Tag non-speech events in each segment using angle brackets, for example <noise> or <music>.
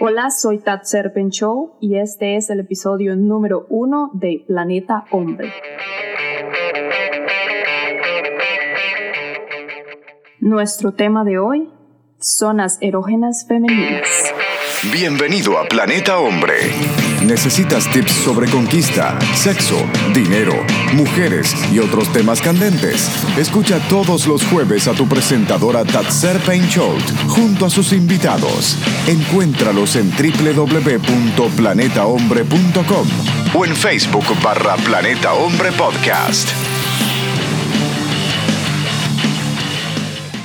Hola, soy Tat Serpent Show y este es el episodio número uno de Planeta Hombre. Nuestro tema de hoy, zonas erógenas femeninas. Bienvenido a Planeta Hombre. ¿Necesitas tips sobre conquista, sexo, dinero, mujeres y otros temas candentes? Escucha todos los jueves a tu presentadora Tatser Show junto a sus invitados. Encuéntralos en www.planetahombre.com o en Facebook barra Planeta Hombre Podcast.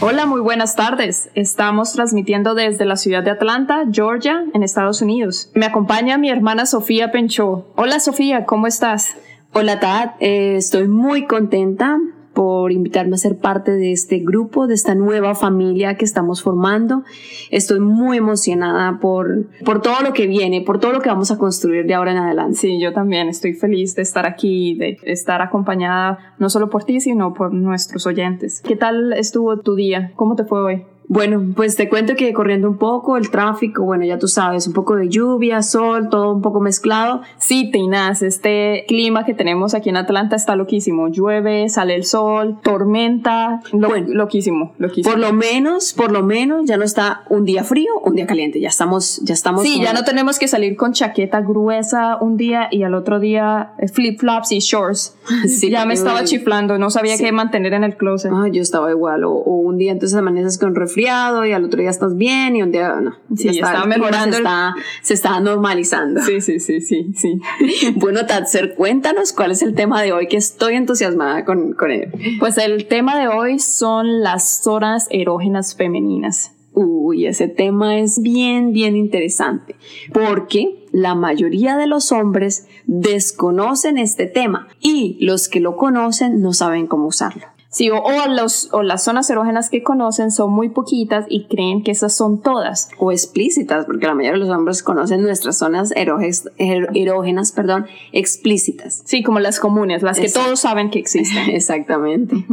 Hola, muy buenas tardes. Estamos transmitiendo desde la ciudad de Atlanta, Georgia, en Estados Unidos. Me acompaña mi hermana Sofía Pencho. Hola Sofía, ¿cómo estás? Hola Tad, eh, estoy muy contenta por invitarme a ser parte de este grupo, de esta nueva familia que estamos formando. Estoy muy emocionada por, por todo lo que viene, por todo lo que vamos a construir de ahora en adelante. Sí, yo también estoy feliz de estar aquí, de estar acompañada no solo por ti, sino por nuestros oyentes. ¿Qué tal estuvo tu día? ¿Cómo te fue hoy? Bueno, pues te cuento que corriendo un poco, el tráfico, bueno, ya tú sabes, un poco de lluvia, sol, todo un poco mezclado. Sí, Tinas, este clima que tenemos aquí en Atlanta está loquísimo. Llueve, sale el sol, tormenta, bueno, loquísimo, loquísimo. Por lo menos, por lo menos ya no está un día frío, un día caliente, ya estamos, ya estamos. Sí, ya no tenemos que salir con chaqueta gruesa un día y al otro día eh, flip flops y shorts. <laughs> Sí, ya me estaba chiflando, no sabía qué mantener en el closet. Ah, yo estaba igual, o, o un día entonces amaneces con resfriado y al otro día estás bien y un día no. Sí, está, mejorando. Se, está, se está normalizando. Sí, sí, sí, sí, sí. <laughs> bueno, Tatser, cuéntanos cuál es el tema de hoy que estoy entusiasmada con, con él. Pues el tema de hoy son las zonas erógenas femeninas. Uy, ese tema es bien, bien interesante, porque la mayoría de los hombres desconocen este tema y los que lo conocen no saben cómo usarlo. Sí, o, los, o las zonas erógenas que conocen son muy poquitas y creen que esas son todas. O explícitas, porque la mayoría de los hombres conocen nuestras zonas erógenas, er, erógenas perdón, explícitas. Sí, como las comunes, las que todos saben que existen. <laughs> Exactamente.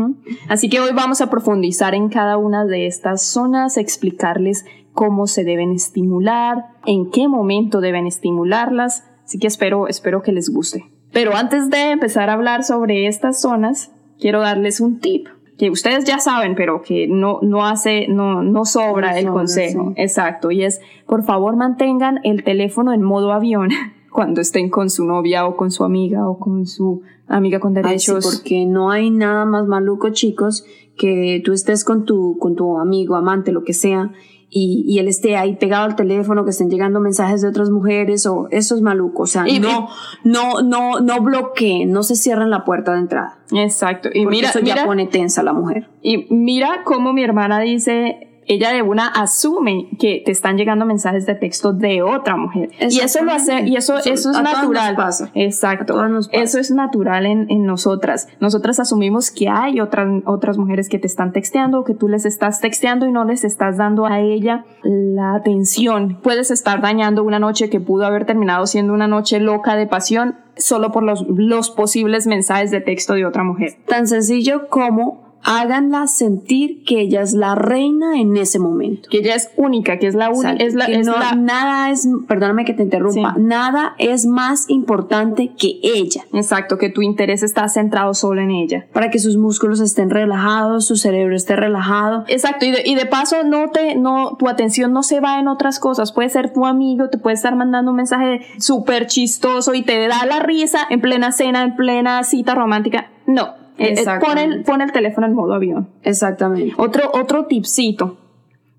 Así que hoy vamos a profundizar en cada una de estas zonas, explicarles cómo se deben estimular, en qué momento deben estimularlas. Así que espero, espero que les guste. Pero antes de empezar a hablar sobre estas zonas, quiero darles un tip que ustedes ya saben, pero que no, no hace, no, no sobra el consejo. Exacto. Y es, por favor, mantengan el teléfono en modo avión <laughs> cuando estén con su novia o con su amiga o con su amiga con derechos. porque no hay nada más maluco, chicos, que tú estés con tu, con tu amigo, amante, lo que sea, y, y, él esté ahí pegado al teléfono, que estén llegando mensajes de otras mujeres o eso es maluco. O sea, y, no, no, no, no bloqueen, no se cierren la puerta de entrada. Exacto. Y mira, eso ya pone tensa a la mujer. Y mira cómo mi hermana dice, ella de una asume que te están llegando mensajes de texto de otra mujer. Y eso lo hace, y eso, eso, es natural. pasa. Exacto. Eso es natural en, en, nosotras. Nosotras asumimos que hay otras, otras mujeres que te están texteando o que tú les estás texteando y no les estás dando a ella la atención. Puedes estar dañando una noche que pudo haber terminado siendo una noche loca de pasión solo por los, los posibles mensajes de texto de otra mujer. Tan sencillo como háganla sentir que ella es la reina en ese momento. Que ella es única, que es la única. Es la, es la, nada es, perdóname que te interrumpa, sí. nada es más importante que ella. Exacto, que tu interés está centrado solo en ella. Para que sus músculos estén relajados, su cerebro esté relajado. Exacto, y de, y de paso no te, no, tu atención no se va en otras cosas. Puede ser tu amigo, te puede estar mandando un mensaje súper chistoso y te da la risa en plena cena, en plena cita romántica. No, pon, el, pon el teléfono en modo avión. Exactamente. Otro, otro tipcito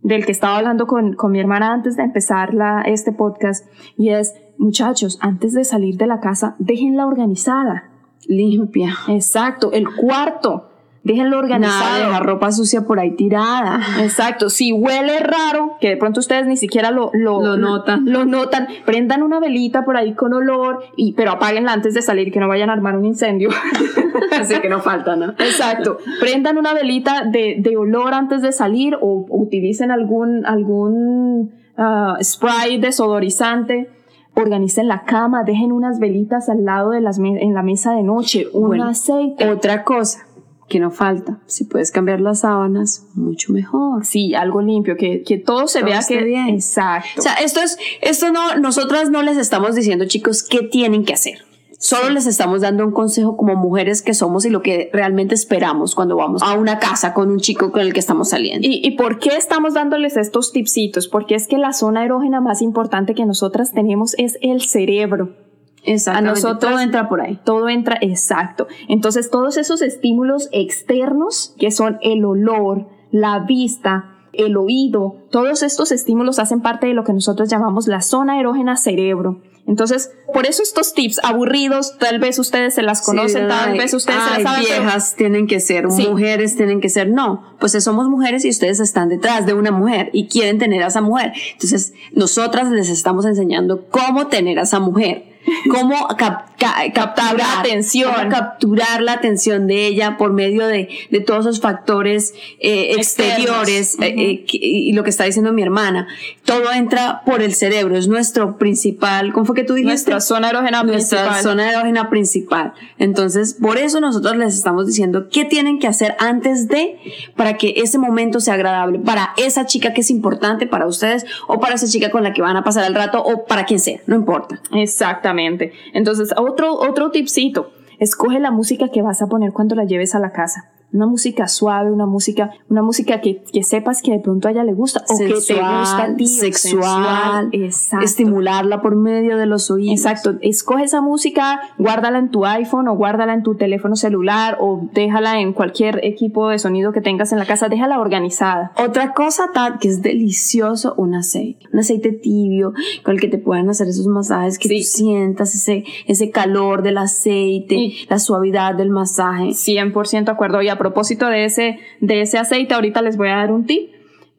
del que estaba hablando con, con mi hermana antes de empezar la, este podcast y es, muchachos, antes de salir de la casa, déjenla organizada. Limpia. Exacto. El cuarto. Déjenlo organizado. Nada, la ropa sucia por ahí tirada. Exacto. Si huele raro, que de pronto ustedes ni siquiera lo, lo, lo notan. Lo notan. Prendan una velita por ahí con olor, y, pero apáguenla antes de salir, que no vayan a armar un incendio. <laughs> Así que no falta, ¿no? Exacto. Prendan una velita de, de olor antes de salir o, utilicen algún, algún uh, spray desodorizante organicen la cama, dejen unas velitas al lado de las en la mesa de noche, un bueno, aceite. Otra cosa que no falta. Si puedes cambiar las sábanas, mucho mejor. Sí, algo limpio, que, que todo se Todo vea que bien. Exacto. O sea, esto es, esto no, nosotras no les estamos diciendo, chicos, qué tienen que hacer. Solo les estamos dando un consejo como mujeres que somos y lo que realmente esperamos cuando vamos a una casa con un chico con el que estamos saliendo. ¿Y, ¿Y por qué estamos dándoles estos tipsitos? Porque es que la zona erógena más importante que nosotras tenemos es el cerebro. Exactamente. a nosotras- todo entra por ahí. Todo entra exacto. Entonces, todos esos estímulos externos, que son el olor, la vista, el oído, todos estos estímulos hacen parte de lo que nosotros llamamos la zona erógena cerebro. Entonces, por eso estos tips aburridos, tal vez ustedes se las conocen, Sí, tal vez ustedes se las saben. pero- viejas tienen que ser, Sí. mujeres tienen que ser. No, pues somos mujeres y ustedes están detrás de una mujer y quieren tener a esa mujer. Entonces, nosotras les estamos enseñando cómo tener a esa mujer. Cómo cap- ca- capturar la atención. capturar la atención de ella por medio de, de todos esos factores eh, exteriores eh, eh, y lo que está diciendo mi hermana. Todo entra por el cerebro, es nuestro principal. ¿Cómo fue que tú dijiste? Nuestra zona erógena nuestra principal. zona erógena principal. Entonces, por eso nosotros les estamos diciendo qué tienen que hacer antes de para que ese momento sea agradable para esa chica que es importante para ustedes o para esa chica con la que van a pasar el rato o para quien sea, no importa. Exactamente. Entonces, otro, otro tipcito. Escoge la música que vas a poner cuando la lleves a la casa. Una música suave, una música, una música que, que sepas que de pronto a ella le gusta o que te gusta a ti. sexual, Exacto. estimularla por medio de los oídos. Exacto, escoge esa música, guárdala en tu iPhone o guárdala en tu teléfono celular o déjala en cualquier equipo de sonido que tengas en la casa, déjala organizada. Otra cosa, Tat, que es delicioso, un aceite. Un aceite tibio con el que te puedan hacer esos masajes, que Sí. tú sientas ese, ese calor del aceite, Y- la suavidad del masaje. 100% de acuerdo. Y propósito de ese, de ese aceite, ahorita les voy a dar un tip.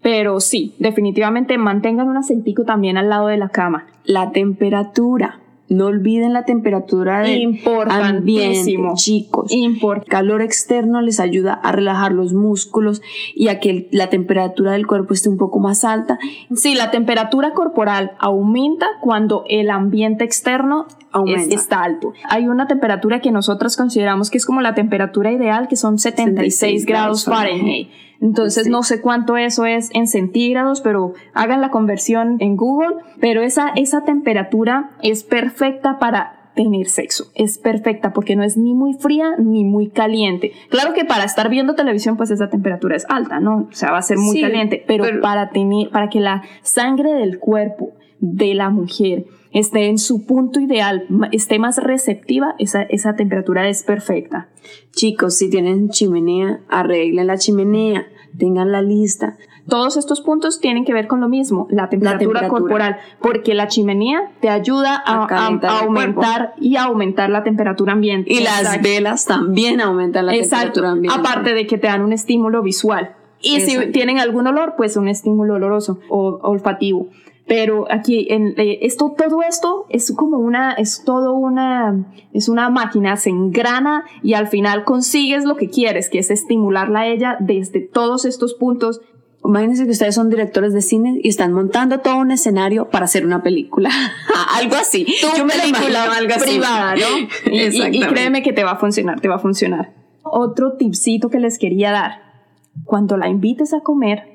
Pero sí, definitivamente mantengan un aceitico también al lado de la cama. La temperatura. No olviden la temperatura del ambiente, chicos. Import- El calor externo les ayuda a relajar los músculos y a que la temperatura del cuerpo esté un poco más alta. Sí, la temperatura corporal aumenta cuando el ambiente externo es- está alto. Hay una temperatura que nosotros consideramos que es como la temperatura ideal, que son 76 grados Fahrenheit. Entonces Sí. no sé cuánto eso es en centígrados, pero hagan la conversión en Google. Pero esa, esa temperatura es perfecta para tener sexo. Es perfecta porque no es ni muy fría ni muy caliente. Claro que para estar viendo televisión, pues esa temperatura es alta, ¿no? O sea, va a ser muy Sí, caliente. Pero, pero- para tener, para que la sangre del cuerpo de la mujer esté en su punto ideal, esté más receptiva, esa, esa temperatura es perfecta. Chicos, si tienen chimenea, arreglen la chimenea, tengan la lista. Todos estos puntos tienen que ver con lo mismo, la temperatura, temperatura. corporal, porque la chimenea te ayuda a, aumentar y a aumentar la temperatura ambiente. Y las velas también aumentan la Exacto. temperatura ambiente. Aparte de que te dan un estímulo visual. Y si tienen algún olor, pues un estímulo oloroso o olfativo. Pero aquí, en, eh, esto, todo esto es como una, es todo una, es una máquina, se engrana y al final consigues lo que quieres, que es estimularla a ella desde todos estos puntos. Imagínense que ustedes son directores de cine y están montando todo un escenario para hacer una película. <laughs> algo así. Yo me imagino algo así. privada, ¿no? <laughs> Y- y, créeme que te va a funcionar, te va a funcionar. Otro tipcito que les quería dar. Cuando la invites a comer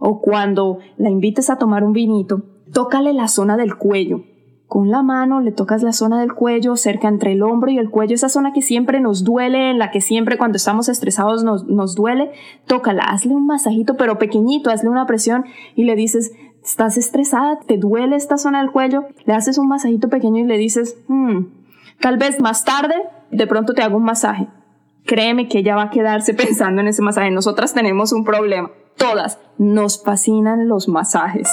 o cuando la invites a tomar un vinito, tócale la zona del cuello. Con la mano le tocas la zona del cuello, cerca entre el hombro y el cuello, esa zona que siempre nos duele, en la que siempre cuando estamos estresados nos, nos duele, tócala, hazle un masajito, pero pequeñito, hazle una presión y le dices, estás estresada, te duele esta zona del cuello, le haces un masajito pequeño y le dices, "Hmm, tal vez más tarde, de pronto te hago un masaje. Créeme que ella va a quedarse <laughs> pensando en ese masaje. Nosotras tenemos un problema. Todas nos fascinan los masajes.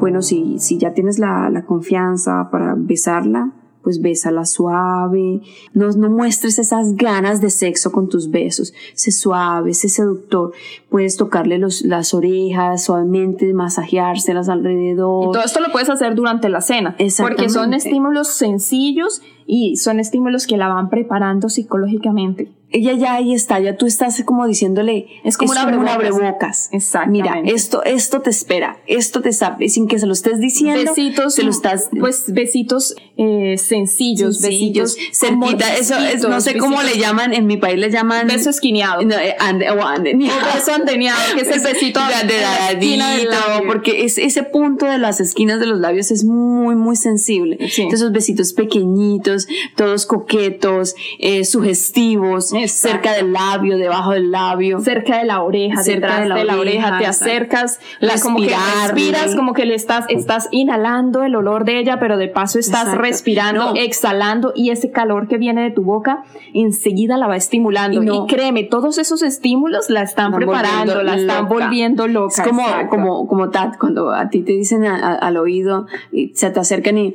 Bueno, si, si ya tienes la, la confianza para besarla, pues bésala suave. No, no muestres esas ganas de sexo con tus besos. Sé suave, sé seductor. Puedes tocarle los, las orejas suavemente, masajeárselas alrededor. Y todo esto lo puedes hacer durante la cena. Porque son estímulos sencillos y son estímulos que la van preparando psicológicamente. ella ya ahí está, ya tú estás como diciéndole, Es como un abrebocas. Exactamente. Mira, esto, esto te espera, esto te sabe, sin que se lo estés diciendo. Besitos, se lo estás, pues besitos eh, sencillos, sencillos, besitos cerquita, eso es, no sé cómo le besitos. llaman, en mi país le llaman. Beso esquineado. No, eh, ande- o andeneado. O beso andeneado, que es el besito <laughs> de, de la dadito, porque es, ese punto de las esquinas de los labios es muy, muy sensible. Sí. Entonces, esos besitos pequeñitos, todos coquetos, eh, sugestivos, Exacto. cerca del labio, debajo del labio. cerca de la oreja, Cerca de de la la, oreja, oreja, te acercas, la, como que respiras, como que le estás, estás inhalando el olor de ella, pero de paso estás Exacto. respirando, No. exhalando y ese calor que viene de tu boca enseguida la va estimulando. Y Y, no. créeme, todos esos estímulos la están Están preparando, la están loca. volviendo loca. Es como, exacto. como, como Tat, cuando a ti te dicen a- a- al oído y se te acercan y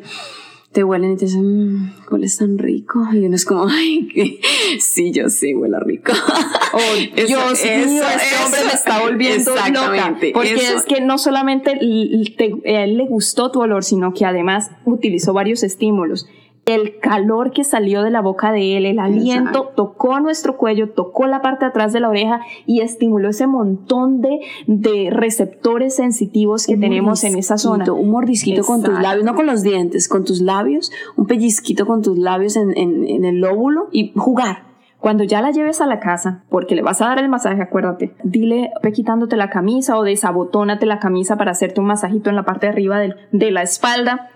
te huelen y te dicen, mmm, hueles tan rico. Y uno es como, <laughs> ay, que- sí, yo sé, huele rico. Oh, <laughs> Eso, Dios mío, eso, este hombre me está volviendo loca. Exactamente, Porque es que no solamente te- a él le gustó tu olor, sino que además utilizó varios estímulos. El calor que salió de la boca de él, el aliento, tocó nuestro cuello, tocó la parte de atrás de la oreja y estimuló ese montón de, de receptores sensitivos que Un tenemos en esa zona. Un mordisquito con tus Exacto. labios, no con los dientes, con tus labios, un pellizquito con tus labios en, en, en el lóbulo y jugar. Cuando ya la lleves a la casa, porque le vas a dar el masaje, acuérdate, dile, ve quitándote la camisa o desabotónate la camisa para hacerte un masajito en la parte de arriba del- de la espalda.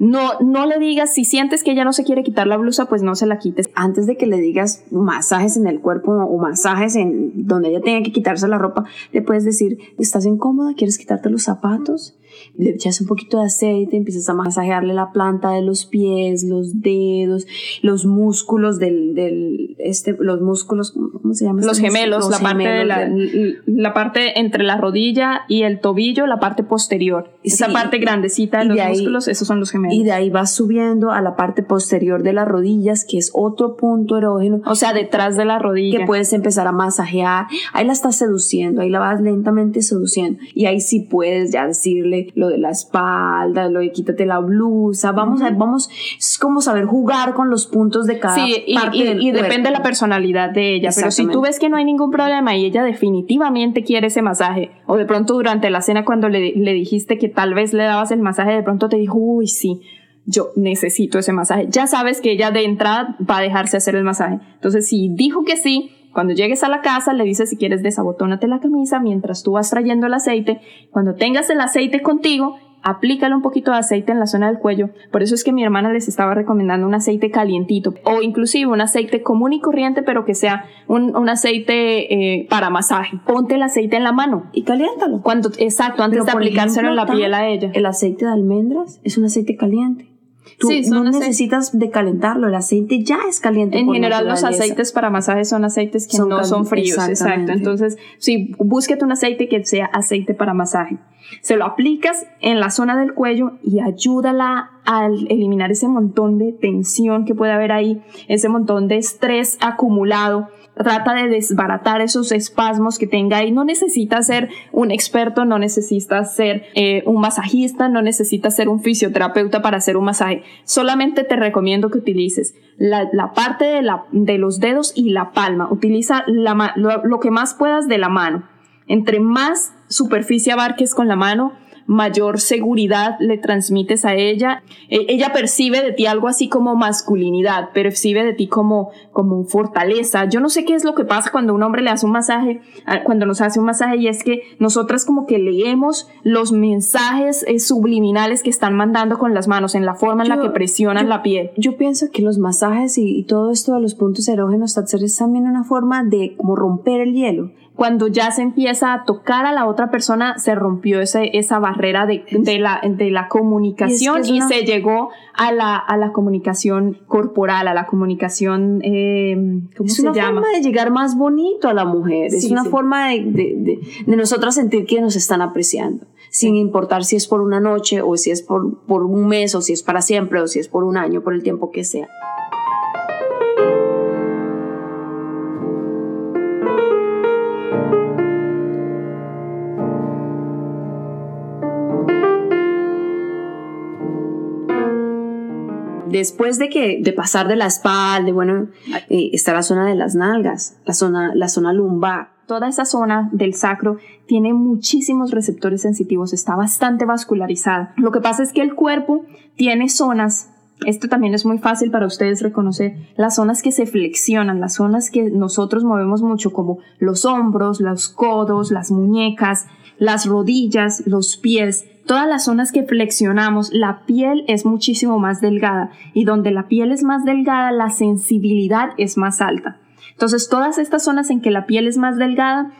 No, no le digas, si sientes que ella no se quiere quitar la blusa, pues no se la quites. Antes de que le digas masajes en el cuerpo o masajes en donde ella tenga que quitarse la ropa, le puedes decir, ¿estás incómoda? ¿Quieres quitarte los zapatos? Le echas un poquito de aceite, empiezas a masajearle la planta de los pies, los dedos, los músculos del, del este, los músculos, ¿cómo se llama? Los gemelos, Los la parte de gemelos la, del- la parte entre la rodilla y el tobillo, la parte posterior. Esa Sí, parte grandecita de los de ahí- músculos, esos son los gemelos. Y de ahí vas subiendo a la parte posterior de las rodillas, que es otro punto erógeno o sea, detrás de la rodilla. que puedes empezar a masajear. Ahí la estás seduciendo, ahí la vas lentamente seduciendo. Y ahí sí puedes ya decirle lo de la espalda, lo de quítate la blusa. Vamos a, vamos, es como saber jugar con los puntos de cada Sí, y, parte y- del y depende de la personalidad de ella. Pero si tú ves que no hay ningún problema y ella definitivamente quiere ese masaje, o de pronto durante la cena cuando le, le dijiste que tal vez le dabas el masaje, de pronto te dijo, uy, sí, yo necesito ese masaje. Ya sabes que ella de entrada va a dejarse hacer el masaje. Entonces, si dijo que sí, cuando llegues a la casa le dices si quieres desabotónate la camisa mientras tú vas trayendo el aceite. Cuando tengas el aceite contigo, aplícale un poquito de aceite en la zona del cuello. Por eso es que mi hermana les estaba recomendando un aceite calientito o inclusive un aceite común y corriente, pero que sea un, un aceite eh, para masaje. Ponte el aceite en la mano. Y caliéntalo. Cuando, exacto, antes Pero, de aplicárselo en la piel a ella. El aceite de almendras es un aceite caliente. Tú Sí, no necesitas de calentarlo, el aceite ya es caliente. En por general los aceites para masajes son aceites que Son no son fríos, exacto. Entonces, sí, búsquete un aceite que sea aceite para masaje. Se lo aplicas en la zona del cuello y ayúdala a eliminar ese montón de tensión que puede haber ahí, ese montón de estrés acumulado. Trata de desbaratar esos espasmos que tenga ahí. No necesitas ser un experto, no necesitas ser eh, un masajista, no necesitas ser un fisioterapeuta para hacer un masaje. Solamente te recomiendo que utilices la, parte de, la, de los dedos y la palma. Utiliza lo que más puedas de la mano. Entre más superficie abarques con la mano, mayor seguridad le transmites a ella. E- ella percibe de ti algo así como masculinidad, percibe de ti como, como fortaleza. Yo no sé qué es lo que pasa cuando un hombre le hace un masaje, cuando nos hace un masaje, y es que nosotras como que leemos los mensajes eh, subliminales que están mandando con las manos, en la forma en la que presionan yo- la piel. Yo pienso que los masajes y, y todo esto de los puntos erógenos Tatser, es también una forma de como romper el hielo. Cuando ya se empieza a tocar a la otra persona, se rompió ese, esa barrera de, de la, de la comunicación Y es y, que es una- se llegó a la, a la comunicación corporal, a la comunicación, eh, ¿cómo es se una llama? forma de llegar más bonito a la mujer. es una sí. forma de, de, de, de nosotras sentir que nos están apreciando. Sin importar si es por una noche o si es por, por un mes o si es para siempre o si es por un año, por el tiempo que sea. Después de que de pasar de la espalda, bueno, eh, está la zona de las nalgas, la zona, la zona lumbar. Toda esa zona del sacro tiene muchísimos receptores sensitivos, está bastante vascularizada. Lo que pasa es que el cuerpo tiene zonas esto también es muy fácil para ustedes reconocer las zonas que se flexionan, las zonas que nosotros movemos mucho, como los hombros, los codos, las muñecas, las rodillas, los pies, todas las zonas que flexionamos, la piel es muchísimo más delgada y donde la piel es más delgada, la sensibilidad es más alta. Entonces, todas estas zonas en que la piel es más delgada,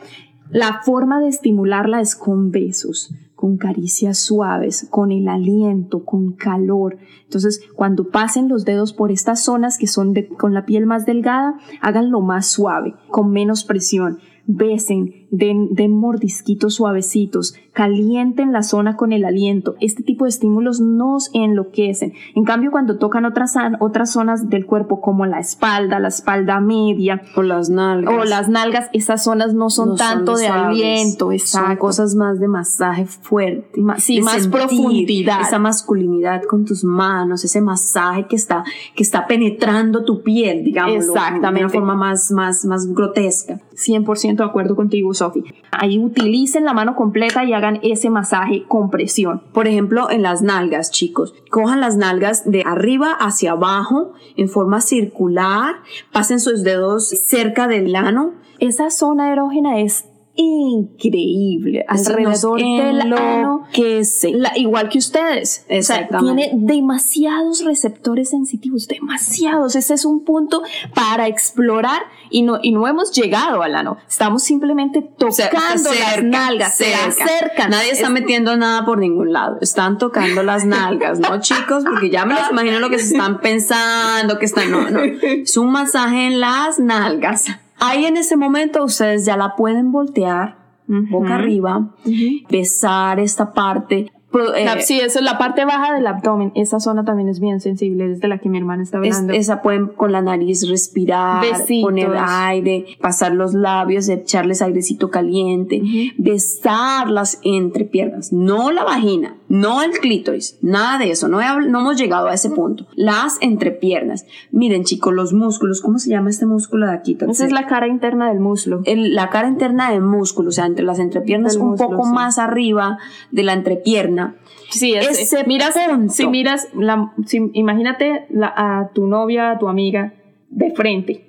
la forma de estimularla es con besos, con caricias suaves, con el aliento, con calor. Entonces, cuando pasen los dedos por estas zonas que son con la piel más delgada, háganlo más suave, con menos presión besen, den, den, mordisquitos suavecitos, calienten la zona con el aliento. Este tipo de estímulos nos enloquecen. En cambio, cuando tocan otras, otras zonas del cuerpo como la espalda, la espalda media o las nalgas, o las nalgas esas zonas no son tanto de aliento, son cosas más de masaje fuerte, sí, más profundidad, esa masculinidad con tus manos, ese masaje que está que está penetrando tu piel, digamos, Exactamente. de una forma más más más grotesca. 100% de acuerdo contigo, Sofi. Ahí utilicen la mano completa y ese masaje con presión. Por ejemplo, en las nalgas, chicos. Cojan las nalgas de arriba hacia abajo en forma circular, pasen sus dedos cerca del ano. Esa zona erógena es increíble. Alrededor del ano que se igual que ustedes. O sea, tiene demasiados receptores sensitivos demasiados. Ese es un punto para explorar y no y no hemos llegado al ano estamos simplemente tocando las nalgas se acercan. Nadie está metiendo nada por ningún lado. Están tocando las nalgas no <laughs> chicos porque ya me los imagino lo que se están pensando que están no no. Es un masaje en las nalgas Ahí en ese momento ustedes ya la pueden voltear boca arriba, besar esta parte, eh, sí, eso es la parte baja del abdomen. Esa zona también es bien sensible, desde la que mi hermana está hablando. esa pueden con la nariz respirar, poner aire, pasar los labios, echarles airecito caliente, besar las entrepiernas, no la vagina, no el clítoris, nada de eso. No, no hemos llegado a ese punto. Las entrepiernas. Miren, chicos, los músculos, ¿cómo se llama este músculo de aquí? Esa es la cara interna del músculo. la cara interna del músculo, o sea, entre las entrepiernas, un poco más arriba de la entrepierna Sí, es, miras, si miras, la, imagínate a tu novia, a tu amiga de frente.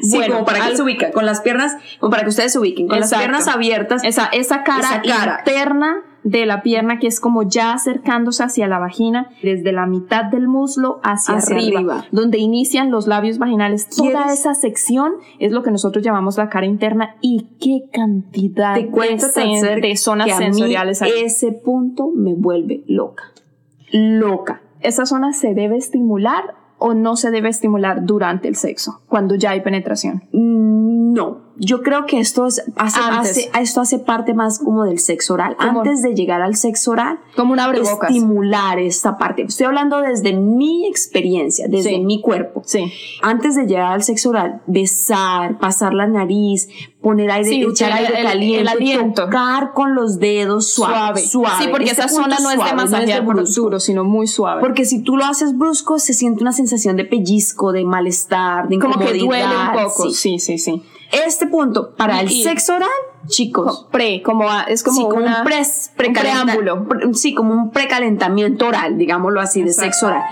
Sí, bueno, como para que se ubica, con las piernas, como para que ustedes se ubiquen, con las piernas abiertas. Esa, esa cara, esa interna de la pierna que es como ya acercándose hacia la vagina, desde la mitad del muslo hacia, arriba, donde inician los labios vaginales. Toda esa sección es lo que nosotros llamamos la cara interna y qué cantidad de, de zonas sensoriales hay. Ese punto me vuelve loca. Loca. Esa zona se debe estimular o no se debe estimular durante el sexo, cuando ya hay penetración. No, yo creo que esto, hace, esto hace parte más como del sexo oral. Antes de llegar al sexo oral, como una estimular esta parte. Estoy hablando desde mi experiencia, desde mi cuerpo. Sí. Antes de llegar al sexo oral, besar, pasar la nariz, poner aire, echar aire caliente, tocar con los dedos suave, suave. Sí, porque esa zona no es de masajear no duro, sino muy suave. Porque si tú lo haces brusco, se siente una sensación de pellizco, de malestar, de incomodidad. Como que duele un poco. sí, sí. sí. Este punto para el sexo oral, chicos. Pre, como es como, un, preámbulo. sí, como un precalentamiento oral, digámoslo así, de sexo oral.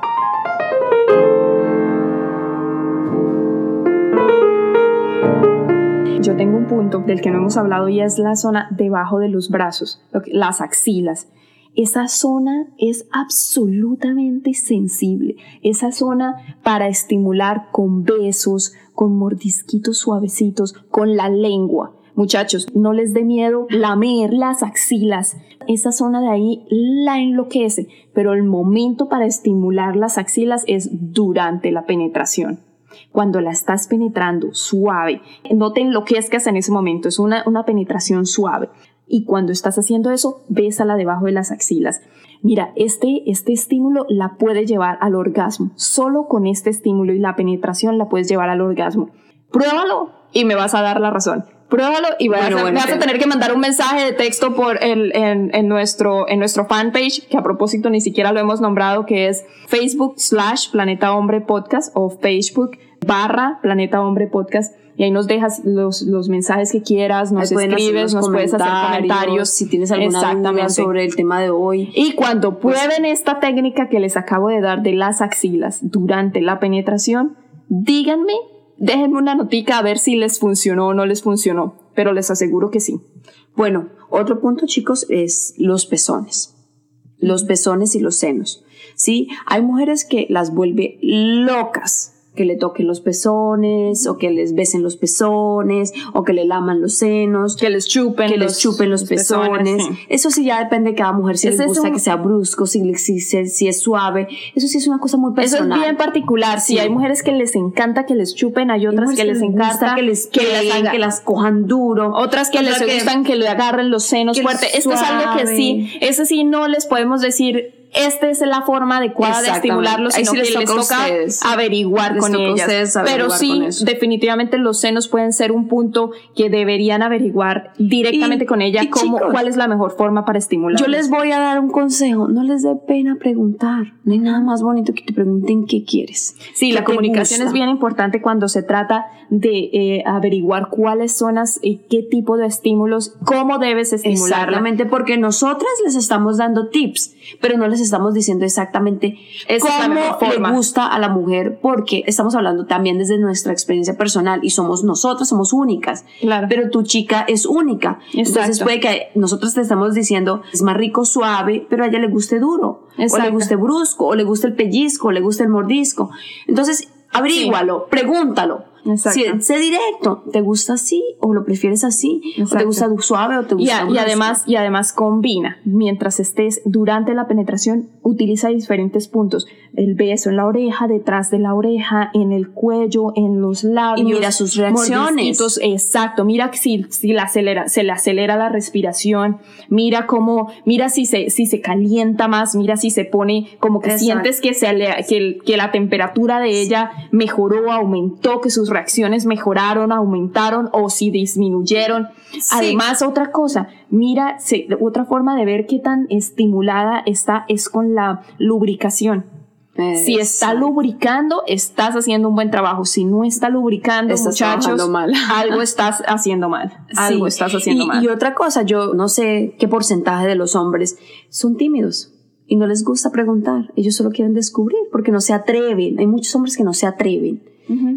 Yo tengo un punto del que no hemos hablado y es la zona debajo de los brazos, las axilas. Esa zona es absolutamente sensible. Esa zona para estimular con besos, con mordisquitos suavecitos, con la lengua. Muchachos, no les dé miedo lamer las axilas. Esa zona de ahí la enloquece, pero el momento para estimular las axilas es durante la penetración. Cuando la estás penetrando suave, no te enloquezcas en ese momento, es una, una penetración suave y cuando estás haciendo eso, bésala debajo de las axilas. Mira, este, este estímulo la puede llevar al orgasmo. Solo con este estímulo y la penetración la puedes llevar al orgasmo. Pruébalo y me vas a dar la razón. Pruébalo y vas, Bueno, a, bueno, vas a tener que mandar un mensaje de texto por el, en, en nuestro, en nuestro fanpage, que a propósito ni siquiera lo hemos nombrado, que es Facebook slash Planeta Hombre Podcast o Facebook barra Planeta Hombre Podcast. Y ahí nos dejas los, los mensajes que quieras, nos escribes, nos puedes hacer comentarios. Si tienes alguna duda sobre el tema de hoy. Y cuando Pues prueben esta técnica que les acabo de dar de las axilas durante la penetración, díganme, déjenme una notica a ver si les funcionó o no les funcionó, pero les aseguro que sí. Bueno, otro punto, chicos, es los pezones. Los pezones y los senos. ¿Sí? Hay mujeres que las vuelve locas que le toquen los pezones o que les besen los pezones o que le laman los senos Que les chupen, que les chupen los, pezones. sí. Eso sí ya depende de cada mujer, si es gusta un- que sea brusco, si, si, si- si es suave. Eso sí es una cosa muy Eso es personal. bien particular. Sí. Sí. hay mujeres que les encanta que les chupen, hay otras Hay que les encanta que les que las que las cojan duro. Otras que les que- gustan que le agarren los senos fuerte. Esto es algo que sí, ese sí no les podemos decir, esta es la forma adecuada de Ahí sino sí les que les toca a toca ustedes. averiguar Les con ellas. ustedes Pero averiguar sí, con definitivamente los senos pueden ser un punto que deberían averiguar directamente Y- con ella y cómo, chicos, cuál es la mejor forma para estimular. Yo les voy a dar un consejo, no les dé pena preguntar. No hay nada más bonito que te pregunten qué quieres. Sí, la comunicación gusta. es bien importante cuando se trata de eh, averiguar cuáles son las, eh, qué tipo de estímulos, cómo debes estimularla. Exactamente, porque nosotras les estamos dando tips, pero no les estamos diciendo exactamente es cómo forma. le gusta a la mujer, porque estamos hablando también desde nuestra experiencia personal y somos nosotras, somos únicas. Claro. Pero tu chica es única. Entonces Exacto. puede que nosotros te estamos diciendo es más rico suave, pero a ella le guste duro, o Exacto. le guste brusco, o le guste el pellizco, o le guste el mordisco. Entonces, averígualo, pregúntalo. Si, sé directo, ¿te gusta así o lo prefieres así? ¿O te gusta suave o te Y, gusta y brusco? además, y además combina, mientras estés durante la penetración, utiliza diferentes puntos. El beso en la oreja, detrás de la oreja, en el cuello, en los labios. Y mira sus reacciones. Exacto, mira si, si la acelera, se le acelera la respiración, mira cómo, mira si se, si se calienta más, mira si se pone como que Exacto. sientes que, se que, que la temperatura de ella mejoró, aumentó, que sus reacciones mejoraron, aumentaron o si disminuyeron. Además, otra cosa, mira, se- otra forma de ver qué tan estimulada está es con la lubricación. Si está lubricando, estás haciendo un buen trabajo. Si no está lubricando, Estás muchachos, mal. <laughs> algo estás haciendo mal. Algo Sí. estás haciendo y, mal. Y otra cosa, yo no sé qué porcentaje de los hombres son tímidos y no les gusta preguntar. Ellos solo quieren descubrir porque no se atreven. Hay muchos hombres que no se atreven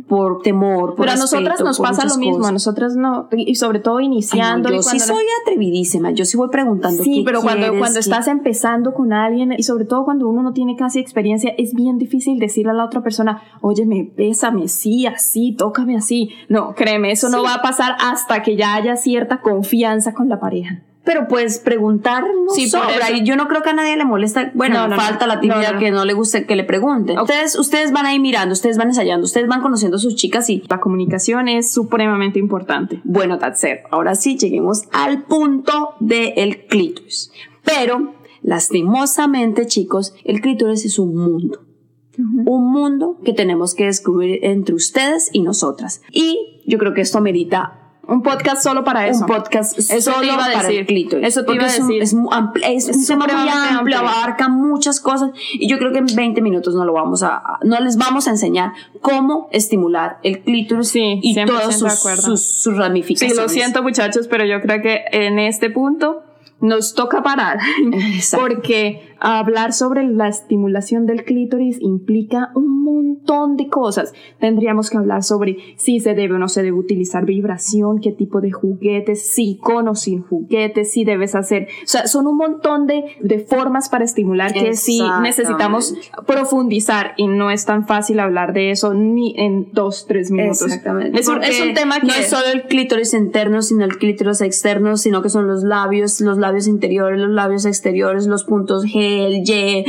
Por temor, por Pero a nosotras nos pasa lo mismo, a nosotras no, y sobre todo Ay, no, iniciando. yo y sí soy atrevidísima. Yo sí voy preguntando. Sí, ¿qué pero cuando, quieres? cuando ¿Qué- estás empezando con alguien y sobre todo cuando uno no tiene casi experiencia, es bien difícil decirle a la otra persona, oye, me bésame, sí, así, tócame así. No, créeme, eso no va a pasar hasta que ya haya cierta confianza con la pareja. Pero pues preguntar no Sí, sobra. Y yo no creo que a nadie le molesta. Bueno, No, no, no. falta la no. que no le guste que le pregunten. Ustedes, ustedes van ahí mirando, ustedes van ensayando, ustedes van conociendo a sus chicas y La comunicación es supremamente importante. Bueno, Tatser, ahora sí lleguemos al punto del clítoris. Pero, lastimosamente, chicos, el clítoris es un mundo. Un mundo que tenemos que descubrir entre ustedes y nosotras. Y yo creo que esto amerita Un podcast solo para eso. un podcast Eso solo iba a para decir. el clítoris. Eso te iba a es un- decir. Es, mu- ampli- es Es un tema muy amplio, amplio. abarca muchas cosas y yo creo que en 20 minutos no lo vamos a, no les vamos a enseñar cómo estimular el clítoris Sí, y 100% todas sus, sus, sus Sí, ramificaciones. lo siento muchachos, pero yo creo que en este punto nos toca parar. <laughs> Exacto. Porque hablar sobre la estimulación del clítoris implica un montón de cosas. Tendríamos que hablar sobre si se debe o no se debe utilizar vibración, qué tipo de juguetes, si con o sin juguetes, si debes hacer. O sea, son un montón de, de formas para estimular que sí necesitamos profundizar y no es tan fácil hablar de eso ni en dos, tres minutos. Exactamente. Es un, es un tema que no es solo el clítoris interno, sino el clítoris externo, sino que son los labios, los labios interiores, los labios exteriores, los puntos G, el Y.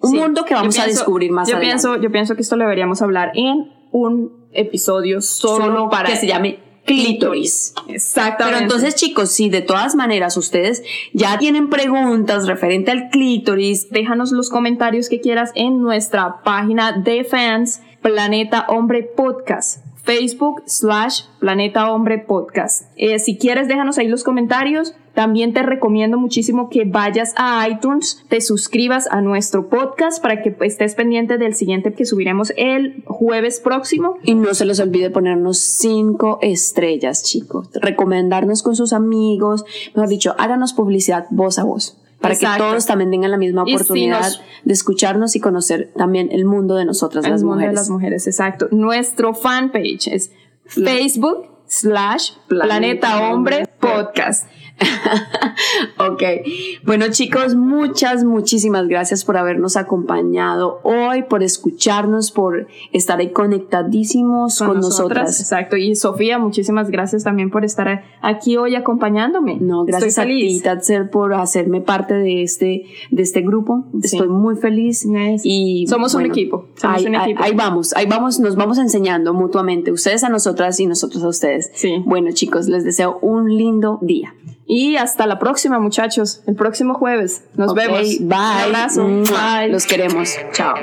Un Sí. mundo que Yo vamos a pienso- descubrir más yo adelante. Pienso, yo pienso que esto lo deberíamos hablar en un episodio solo, Solo para que se llame clítoris. Exactamente. Pero entonces, chicos, si de todas maneras ustedes ya tienen preguntas referente al clítoris, déjanos los comentarios que quieras en nuestra página de fans Planeta Hombre Podcast. Facebook slash Planeta Hombre Podcast. Eh, si quieres, déjanos ahí los comentarios. También te recomiendo muchísimo que vayas a iTunes, te suscribas a nuestro podcast para que estés pendiente del siguiente que subiremos el jueves próximo. Y no se les olvide ponernos cinco estrellas, chicos. Recomendarnos con sus amigos. Mejor dicho, háganos publicidad voz a voz para que todos también tengan la misma oportunidad de escucharnos y conocer también el mundo de nosotras, las mujeres. de las mujeres, exacto. Nuestro fanpage es Facebook slash Planeta Hombre Podcast. <laughs> ok. Bueno, chicos, muchas, muchísimas gracias por habernos acompañado hoy, por escucharnos, por estar ahí conectadísimos con, nosotras. Exacto. Y Sofía, muchísimas gracias también por estar aquí hoy acompañándome. No, gracias a ti, Tatser, por hacerme parte de este, de este grupo. Estoy muy feliz. Y somos un equipo. Somos un equipo. ahí vamos, ahí vamos, nos vamos enseñando mutuamente, ustedes a nosotras y nosotros a ustedes. Sí. Bueno, chicos, les deseo un lindo día. Y hasta la próxima, muchachos. El próximo jueves. Nos vemos. Bye. Un abrazo. Bye. Los queremos. Chao.